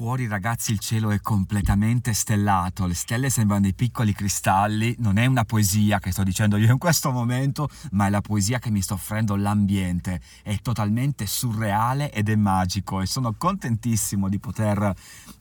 Fuori ragazzi il cielo è completamente stellato, le stelle sembrano dei piccoli cristalli, non è una poesia che sto dicendo io in questo momento, ma è la poesia che mi sta offrendo l'ambiente, è totalmente surreale ed è magico e sono contentissimo di poter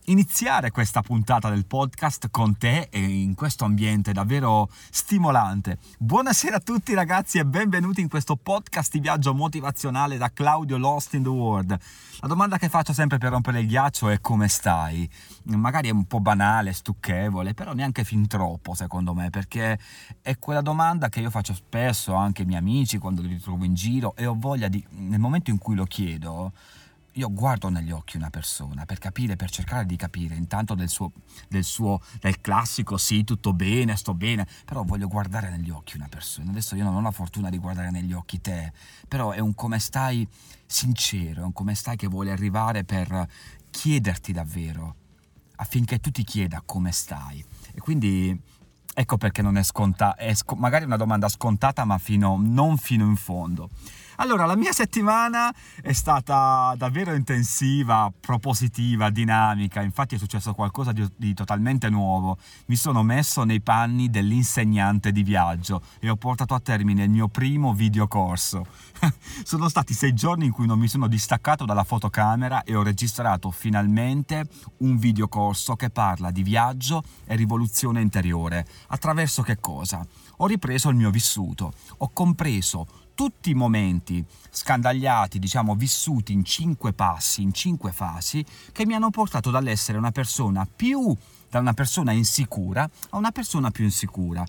iniziare questa puntata del podcast con te e in questo ambiente davvero stimolante. Buonasera a tutti ragazzi e benvenuti in questo podcast di viaggio motivazionale da Claudio Lost in the World. La domanda che faccio sempre per rompere il ghiaccio è come stai? Magari è un po' banale, stucchevole, però neanche fin troppo secondo me, perché è quella domanda che io faccio spesso anche ai miei amici quando li trovo in giro e ho voglia di, nel momento in cui lo chiedo, io guardo negli occhi una persona per capire, per cercare di capire intanto del suo, del suo, del classico sì, tutto bene, sto bene, però voglio guardare negli occhi una persona. Adesso io non ho la fortuna di guardare negli occhi te, però è un come stai sincero, è un come stai che vuole arrivare per chiederti davvero, affinché tu ti chieda come stai. E quindi ecco perché non è scontata, è sc- magari una domanda scontata, ma fino, non fino in fondo. Allora, la mia settimana è stata davvero intensiva, propositiva, dinamica, infatti è successo qualcosa di, di, totalmente nuovo. Mi sono messo nei panni dell'insegnante di viaggio e ho portato a termine il mio primo videocorso. sono stati sei giorni in cui non mi sono distaccato dalla fotocamera e ho registrato finalmente un videocorso che parla di viaggio e rivoluzione interiore. Attraverso che cosa? Ho ripreso il mio vissuto, ho compreso tutti i momenti scandagliati, diciamo vissuti in cinque passi, in cinque fasi, che mi hanno portato dall'essere una persona più da una persona insicura a una persona più insicura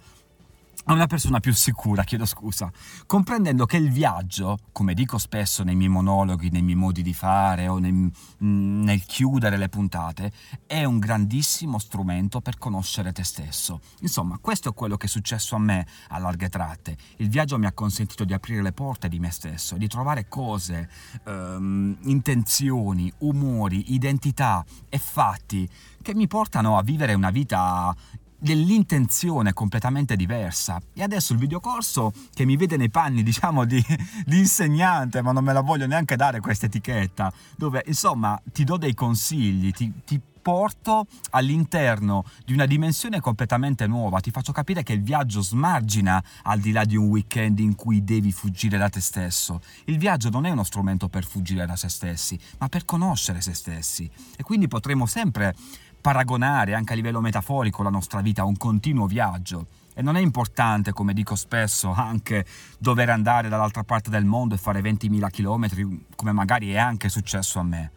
a una persona più sicura, chiedo scusa, comprendendo che il viaggio, come dico spesso nei miei monologhi, nei miei modi di fare o nel, mm, nel chiudere le puntate, è un grandissimo strumento per conoscere te stesso. Insomma, questo è quello che è successo a me a larghe tratte. Il viaggio mi ha consentito di aprire le porte di me stesso, di trovare cose, ehm, intenzioni, umori, identità e fatti che mi portano a vivere una vita dell'intenzione completamente diversa. E adesso il videocorso che mi vede nei panni, diciamo, di, di, insegnante, ma non me la voglio neanche dare questa etichetta, dove insomma ti do dei consigli, ti, ti porto all'interno di una dimensione completamente nuova, ti faccio capire che il viaggio smargina al di là di un weekend in cui devi fuggire da te stesso. Il viaggio non è uno strumento per fuggire da se stessi, ma per conoscere se stessi. E quindi potremo sempre paragonare anche a livello metaforico la nostra vita a un continuo viaggio. E non è importante, come dico spesso, anche dover andare dall'altra parte del mondo e fare 20.000 km, come magari è anche successo a me.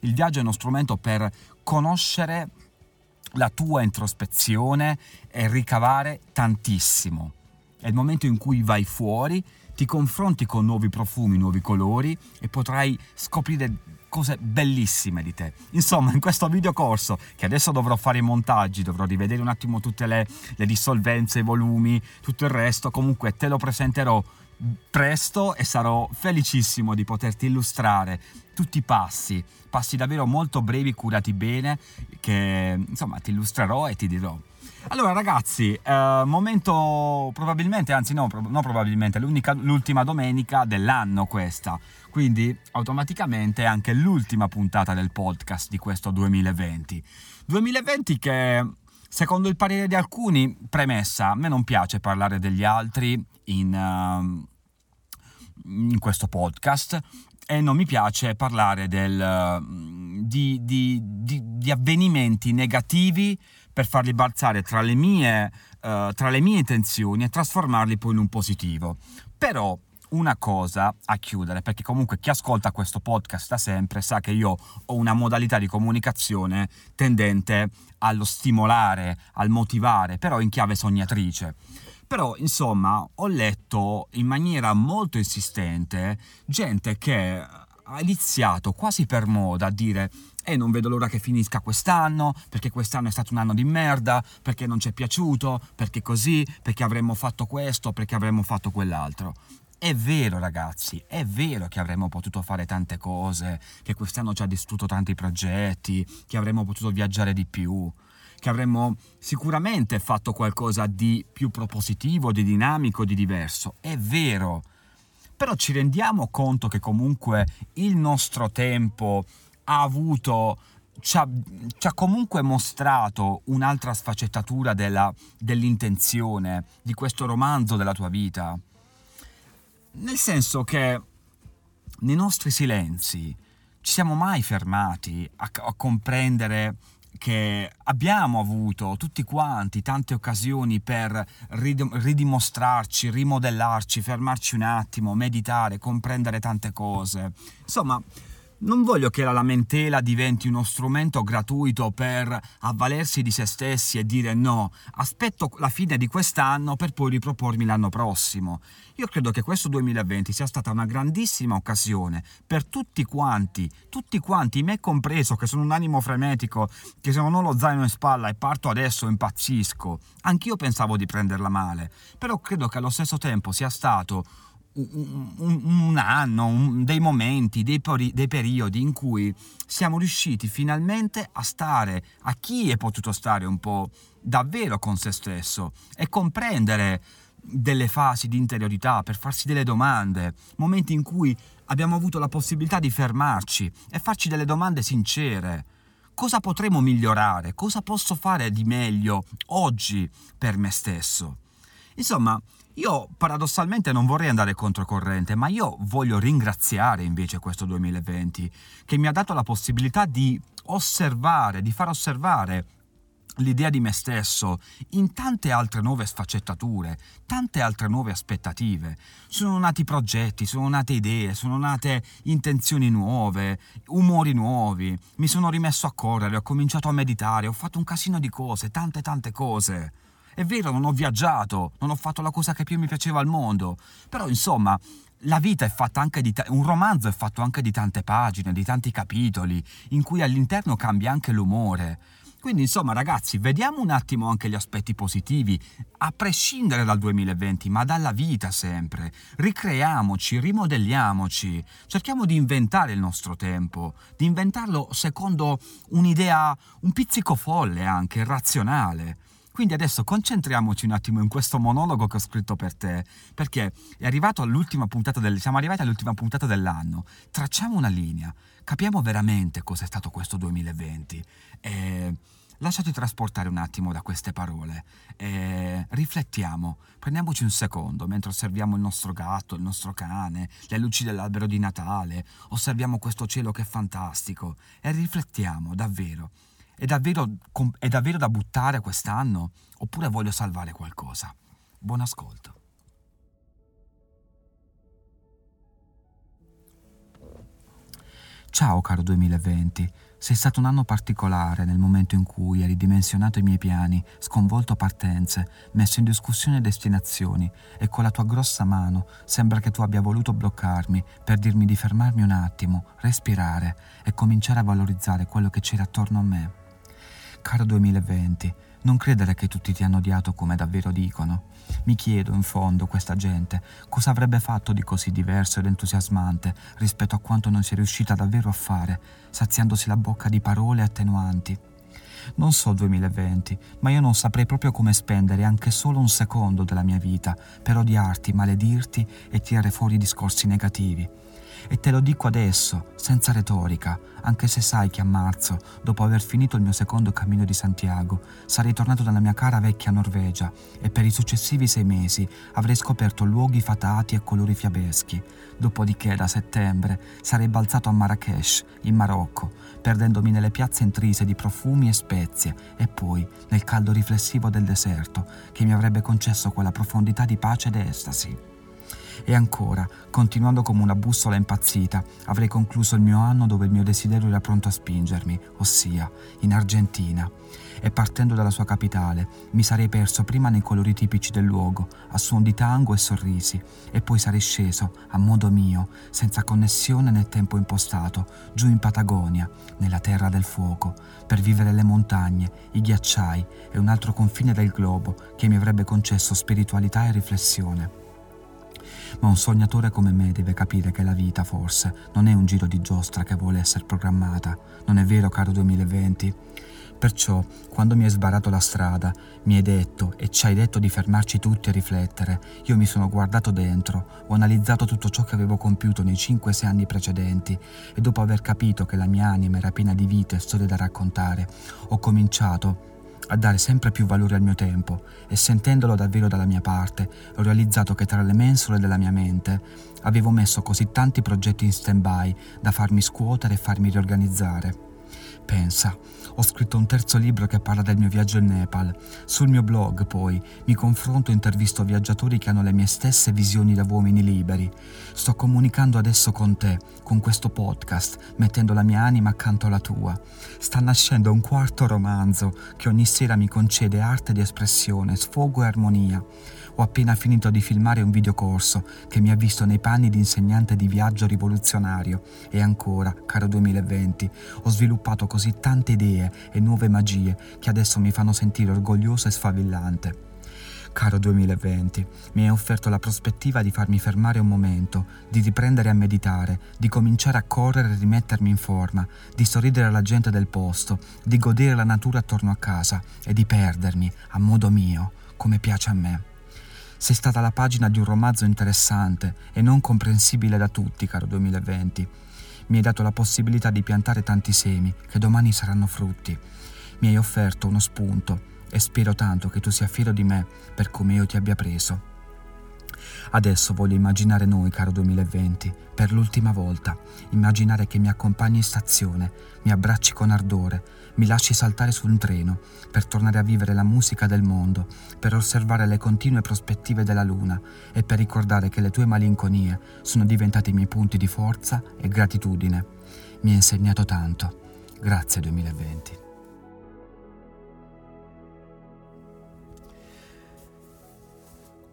Il viaggio è uno strumento per conoscere la tua introspezione e ricavare tantissimo. È il momento in cui vai fuori, ti confronti con nuovi profumi, nuovi colori e potrai scoprire cose bellissime di te. Insomma, in questo videocorso, che adesso dovrò fare i montaggi, dovrò rivedere un attimo tutte le, le dissolvenze, i volumi, tutto il resto, comunque te lo presenterò presto e sarò felicissimo di poterti illustrare tutti i passi, passi davvero molto brevi, curati bene, che insomma ti illustrerò e ti dirò. Allora ragazzi, eh, momento probabilmente, anzi no, no probabilmente, l'ultima domenica dell'anno questa, quindi automaticamente anche l'ultima puntata del podcast di questo 2020. 2020 che secondo il parere di alcuni, premessa, a me non piace parlare degli altri in, uh, in questo podcast e non mi piace parlare del, di, di, di, di avvenimenti negativi per farli balzare tra le mie, uh, tra le mie intenzioni e trasformarli poi in un positivo. Però una cosa a chiudere, perché comunque chi ascolta questo podcast da sempre sa che io ho una modalità di comunicazione tendente allo stimolare, al motivare, però in chiave sognatrice. Però, insomma, ho letto in maniera molto insistente gente che ha iniziato quasi per moda a dire e non vedo l'ora che finisca quest'anno, perché quest'anno è stato un anno di merda, perché non ci è piaciuto, perché così, perché avremmo fatto questo, perché avremmo fatto quell'altro. È vero ragazzi, è vero che avremmo potuto fare tante cose, che quest'anno ci ha distrutto tanti progetti, che avremmo potuto viaggiare di più, che avremmo sicuramente fatto qualcosa di più propositivo, di dinamico, di diverso. È vero. Però ci rendiamo conto che comunque il nostro tempo ha avuto ci ha, ci ha, comunque mostrato un'altra sfaccettatura della, dell'intenzione di questo romanzo della tua vita. Nel senso che nei nostri silenzi ci siamo mai fermati a, a comprendere che abbiamo avuto tutti quanti tante occasioni per ridimostrarci, rimodellarci, fermarci un attimo, meditare, comprendere tante cose. Insomma, non voglio che la lamentela diventi uno strumento gratuito per avvalersi di se stessi e dire no, aspetto la fine di quest'anno per poi ripropormi l'anno prossimo. Io credo che questo 2020 sia stata una grandissima occasione per tutti quanti, tutti quanti, me compreso, che sono un animo frenetico, che se non ho lo zaino in spalla e parto adesso impazzisco. Anch'io pensavo di prenderla male, però credo che allo stesso tempo sia stato un, anno, un, dei momenti, dei, peri- dei, periodi in cui siamo riusciti finalmente a stare, a chi è potuto stare un po' davvero con se stesso e comprendere delle fasi di interiorità, per farsi delle domande, momenti in cui abbiamo avuto la possibilità di fermarci e farci delle domande sincere. Cosa potremo migliorare? Cosa posso fare di meglio oggi per me stesso? Insomma, io paradossalmente non vorrei andare controcorrente, ma io voglio ringraziare invece questo 2020 che mi ha dato la possibilità di osservare, di far osservare l'idea di me stesso in tante altre nuove sfaccettature, tante altre nuove aspettative. Sono nati progetti, sono nate idee, sono nate intenzioni nuove, umori nuovi, mi sono rimesso a correre, ho cominciato a meditare, ho fatto un casino di cose, tante tante cose. È vero, non ho viaggiato, non ho fatto la cosa che più mi piaceva al mondo, però insomma, la vita è fatta anche di... Ta- un romanzo è fatto anche di tante pagine, di tanti capitoli, in cui all'interno cambia anche l'umore. Quindi insomma ragazzi, vediamo un attimo anche gli aspetti positivi, a prescindere dal 2020, ma dalla vita sempre. Ricreiamoci, rimodelliamoci, cerchiamo di inventare il nostro tempo, di inventarlo secondo un'idea un pizzico folle anche, razionale. Quindi adesso concentriamoci un attimo in questo monologo che ho scritto per te, perché del, siamo arrivati all'ultima puntata dell'anno. Tracciamo una linea, capiamo veramente cos'è stato questo 2020 e lasciati trasportare un attimo da queste parole. E riflettiamo, prendiamoci un secondo mentre osserviamo il nostro gatto, il nostro cane, le luci dell'albero di Natale, osserviamo questo cielo che è fantastico e riflettiamo davvero è davvero, è davvero da buttare quest'anno? Oppure voglio salvare qualcosa? Buon ascolto. Ciao caro 2020, sei stato un anno particolare nel momento in cui hai ridimensionato i miei piani, sconvolto partenze, messo in discussione destinazioni e con la tua grossa mano sembra che tu abbia voluto bloccarmi per dirmi di fermarmi un attimo, respirare e cominciare a valorizzare quello che c'era attorno a me. Caro 2020, non credere che tutti ti hanno odiato come davvero dicono. Mi chiedo, in fondo, questa gente cosa avrebbe fatto di così diverso ed entusiasmante rispetto a quanto non si è riuscita davvero a fare, saziandosi la bocca di parole attenuanti. Non so 2020, ma io non saprei proprio come spendere anche solo un secondo della mia vita per odiarti, maledirti e tirare fuori discorsi negativi. E te lo dico adesso, senza retorica, anche se sai che a marzo, dopo aver finito il mio secondo cammino di Santiago, sarei tornato dalla mia cara vecchia Norvegia e per i successivi sei mesi avrei scoperto luoghi fatati e colori fiabeschi. Dopodiché, da settembre, sarei balzato a Marrakesh, in Marocco, perdendomi nelle piazze intrise di profumi e spezie e poi nel caldo riflessivo del deserto che mi avrebbe concesso quella profondità di pace ed estasi. E ancora, continuando come una bussola impazzita, avrei concluso il mio anno dove il mio desiderio era pronto a spingermi, ossia in Argentina. E partendo dalla sua capitale, mi sarei perso prima nei colori tipici del luogo, a suon di tango e sorrisi, e poi sarei sceso, a modo mio, senza connessione né tempo impostato, giù in Patagonia, nella terra del fuoco, per vivere le montagne, i ghiacciai e un altro confine del globo che mi avrebbe concesso spiritualità e riflessione. Ma un sognatore come me deve capire che la vita, forse, non è un giro di giostra che vuole essere programmata. Non è vero, caro 2020? Perciò, quando mi hai sbarato la strada, mi hai detto e ci hai detto di fermarci tutti a riflettere, io mi sono guardato dentro, ho analizzato tutto ciò che avevo compiuto nei 5-6 anni precedenti e dopo aver capito che la mia anima era piena di vita e storie da raccontare, ho cominciato a dare sempre più valore al mio tempo e sentendolo davvero dalla mia parte, ho realizzato che tra le mensole della mia mente avevo messo così tanti progetti in stand-by da farmi scuotere e farmi riorganizzare. Pensa, ho scritto un terzo libro che parla del mio viaggio in Nepal. Sul mio blog, poi, mi confronto e intervisto viaggiatori che hanno le mie stesse visioni da uomini liberi. Sto comunicando adesso con te, con questo podcast, mettendo la mia anima accanto alla tua. Sta nascendo un quarto romanzo che ogni sera mi concede arte di espressione, sfogo e armonia. Ho appena finito di filmare un videocorso che mi ha visto nei panni di insegnante di viaggio rivoluzionario e ancora, caro 2020, ho sviluppato così tante idee e nuove magie che adesso mi fanno sentire orgoglioso e sfavillante. Caro 2020, mi hai offerto la prospettiva di farmi fermare un momento, di riprendere a meditare, di cominciare a correre e rimettermi in forma, di sorridere alla gente del posto, di godere la natura attorno a casa e di perdermi, a modo mio, come piace a me. Sei stata la pagina di un romanzo interessante e non comprensibile da tutti, caro 2020. Mi hai dato la possibilità di piantare tanti semi che domani saranno frutti. Mi hai offerto uno spunto e spero tanto che tu sia fiero di me per come io ti abbia preso. Adesso voglio immaginare noi, caro 2020, per l'ultima volta, immaginare che mi accompagni in stazione, mi abbracci con ardore, mi lasci saltare su un treno, per tornare a vivere la musica del mondo, per osservare le continue prospettive della luna e per ricordare che le tue malinconie sono diventate i miei punti di forza e gratitudine. Mi hai insegnato tanto. Grazie 2020.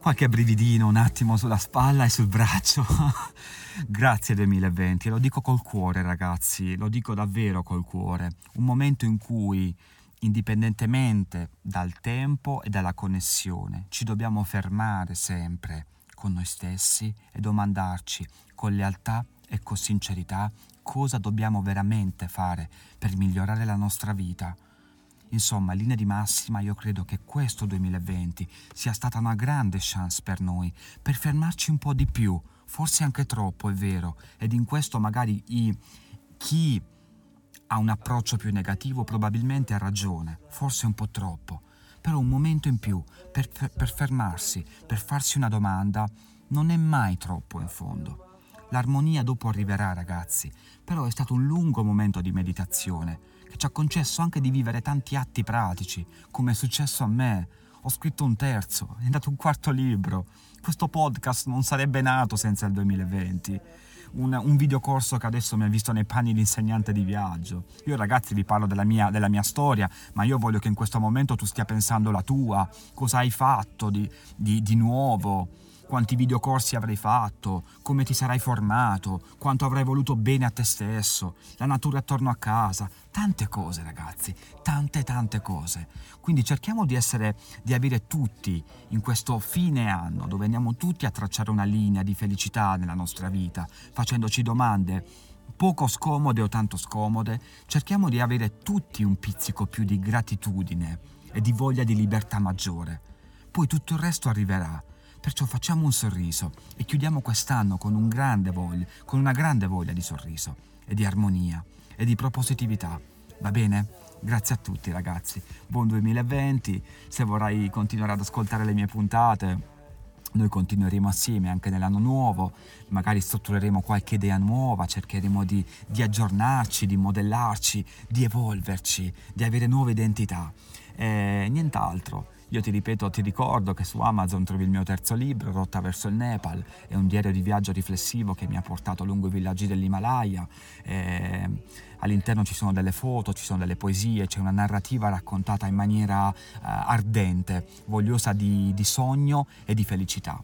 qualche brividino un attimo sulla spalla e sul braccio. Grazie 2020, lo dico col cuore ragazzi, lo dico davvero col cuore. Un momento in cui, indipendentemente dal tempo e dalla connessione, ci dobbiamo fermare sempre con noi stessi e domandarci con lealtà e con sincerità cosa dobbiamo veramente fare per migliorare la nostra vita Insomma, in linea di massima io credo che questo 2020 sia stata una grande chance per noi, per fermarci un po' di più, forse anche troppo, è vero, ed in questo magari i, chi ha un approccio più negativo probabilmente ha ragione, forse un po' troppo, però un momento in più per, per fermarsi, per farsi una domanda, non è mai troppo in fondo. L'armonia dopo arriverà, ragazzi, però è stato un lungo momento di meditazione che ci ha concesso anche di vivere tanti atti pratici, come è successo a me. Ho scritto un terzo, è nato un quarto libro. Questo podcast non sarebbe nato senza il 2020. Un, un videocorso che adesso mi ha visto nei panni di insegnante di viaggio. Io ragazzi vi parlo della mia, della mia, storia, ma io voglio che in questo momento tu stia pensando la tua, cosa hai fatto di, di, di nuovo quanti videocorsi avrai fatto, come ti sarai formato, quanto avrai voluto bene a te stesso, la natura attorno a casa, tante cose ragazzi, tante tante cose. Quindi cerchiamo di essere, di avere tutti in questo fine anno dove andiamo tutti a tracciare una linea di felicità nella nostra vita, facendoci domande poco scomode o tanto scomode, cerchiamo di avere tutti un pizzico più di gratitudine e di voglia di libertà maggiore. Poi tutto il resto arriverà Perciò facciamo un sorriso e chiudiamo quest'anno con, un voglia, con una grande voglia di sorriso e di armonia e di propositività. Va bene? Grazie a tutti ragazzi. Buon 2020. Se vorrai continuare ad ascoltare le mie puntate, noi continueremo assieme anche nell'anno nuovo, magari struttureremo qualche idea nuova, cercheremo di, di aggiornarci, di modellarci, di evolverci, di avere nuove identità. E nient'altro. Io ti ripeto, ti ricordo che su Amazon trovi il mio terzo libro, Rotta verso il Nepal, è un diario di viaggio riflessivo che mi ha portato lungo i villaggi dell'Himalaya. E all'interno ci sono delle foto, ci sono delle poesie, c'è una narrativa raccontata in maniera uh, ardente, vogliosa di, di sogno e di felicità.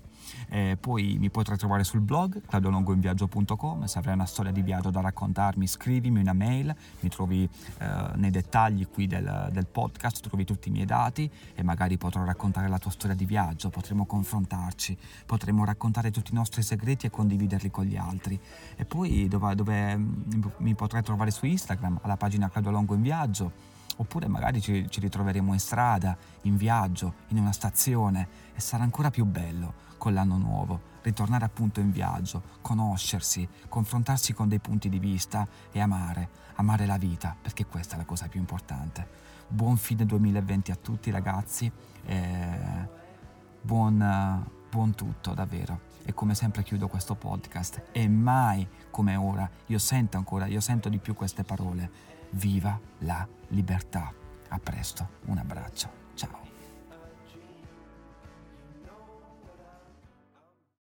Eh, poi mi potrai trovare sul blog claudolongoinviaggio.com, se avrai una storia di viaggio da raccontarmi scrivimi una mail, mi trovi eh, nei dettagli qui del, del, podcast, trovi tutti i miei dati e magari potrò raccontare la tua storia di viaggio, potremo confrontarci, potremo raccontare tutti i nostri segreti e condividerli con gli altri. E poi dove, dove mm, mi potrai trovare su Instagram, alla pagina Claudio Longo in Viaggio oppure magari ci ritroveremo in strada, in viaggio, in una stazione e sarà ancora più bello con l'anno nuovo ritornare appunto in viaggio, conoscersi, confrontarsi con dei punti di vista e amare, amare la vita, perché questa è la cosa più importante. Buon fine 2020 a tutti ragazzi, buon, buon tutto davvero. E come sempre chiudo questo podcast e mai come ora io sento ancora, io sento di più queste parole. Viva la libertà. A presto, un abbraccio. Ciao.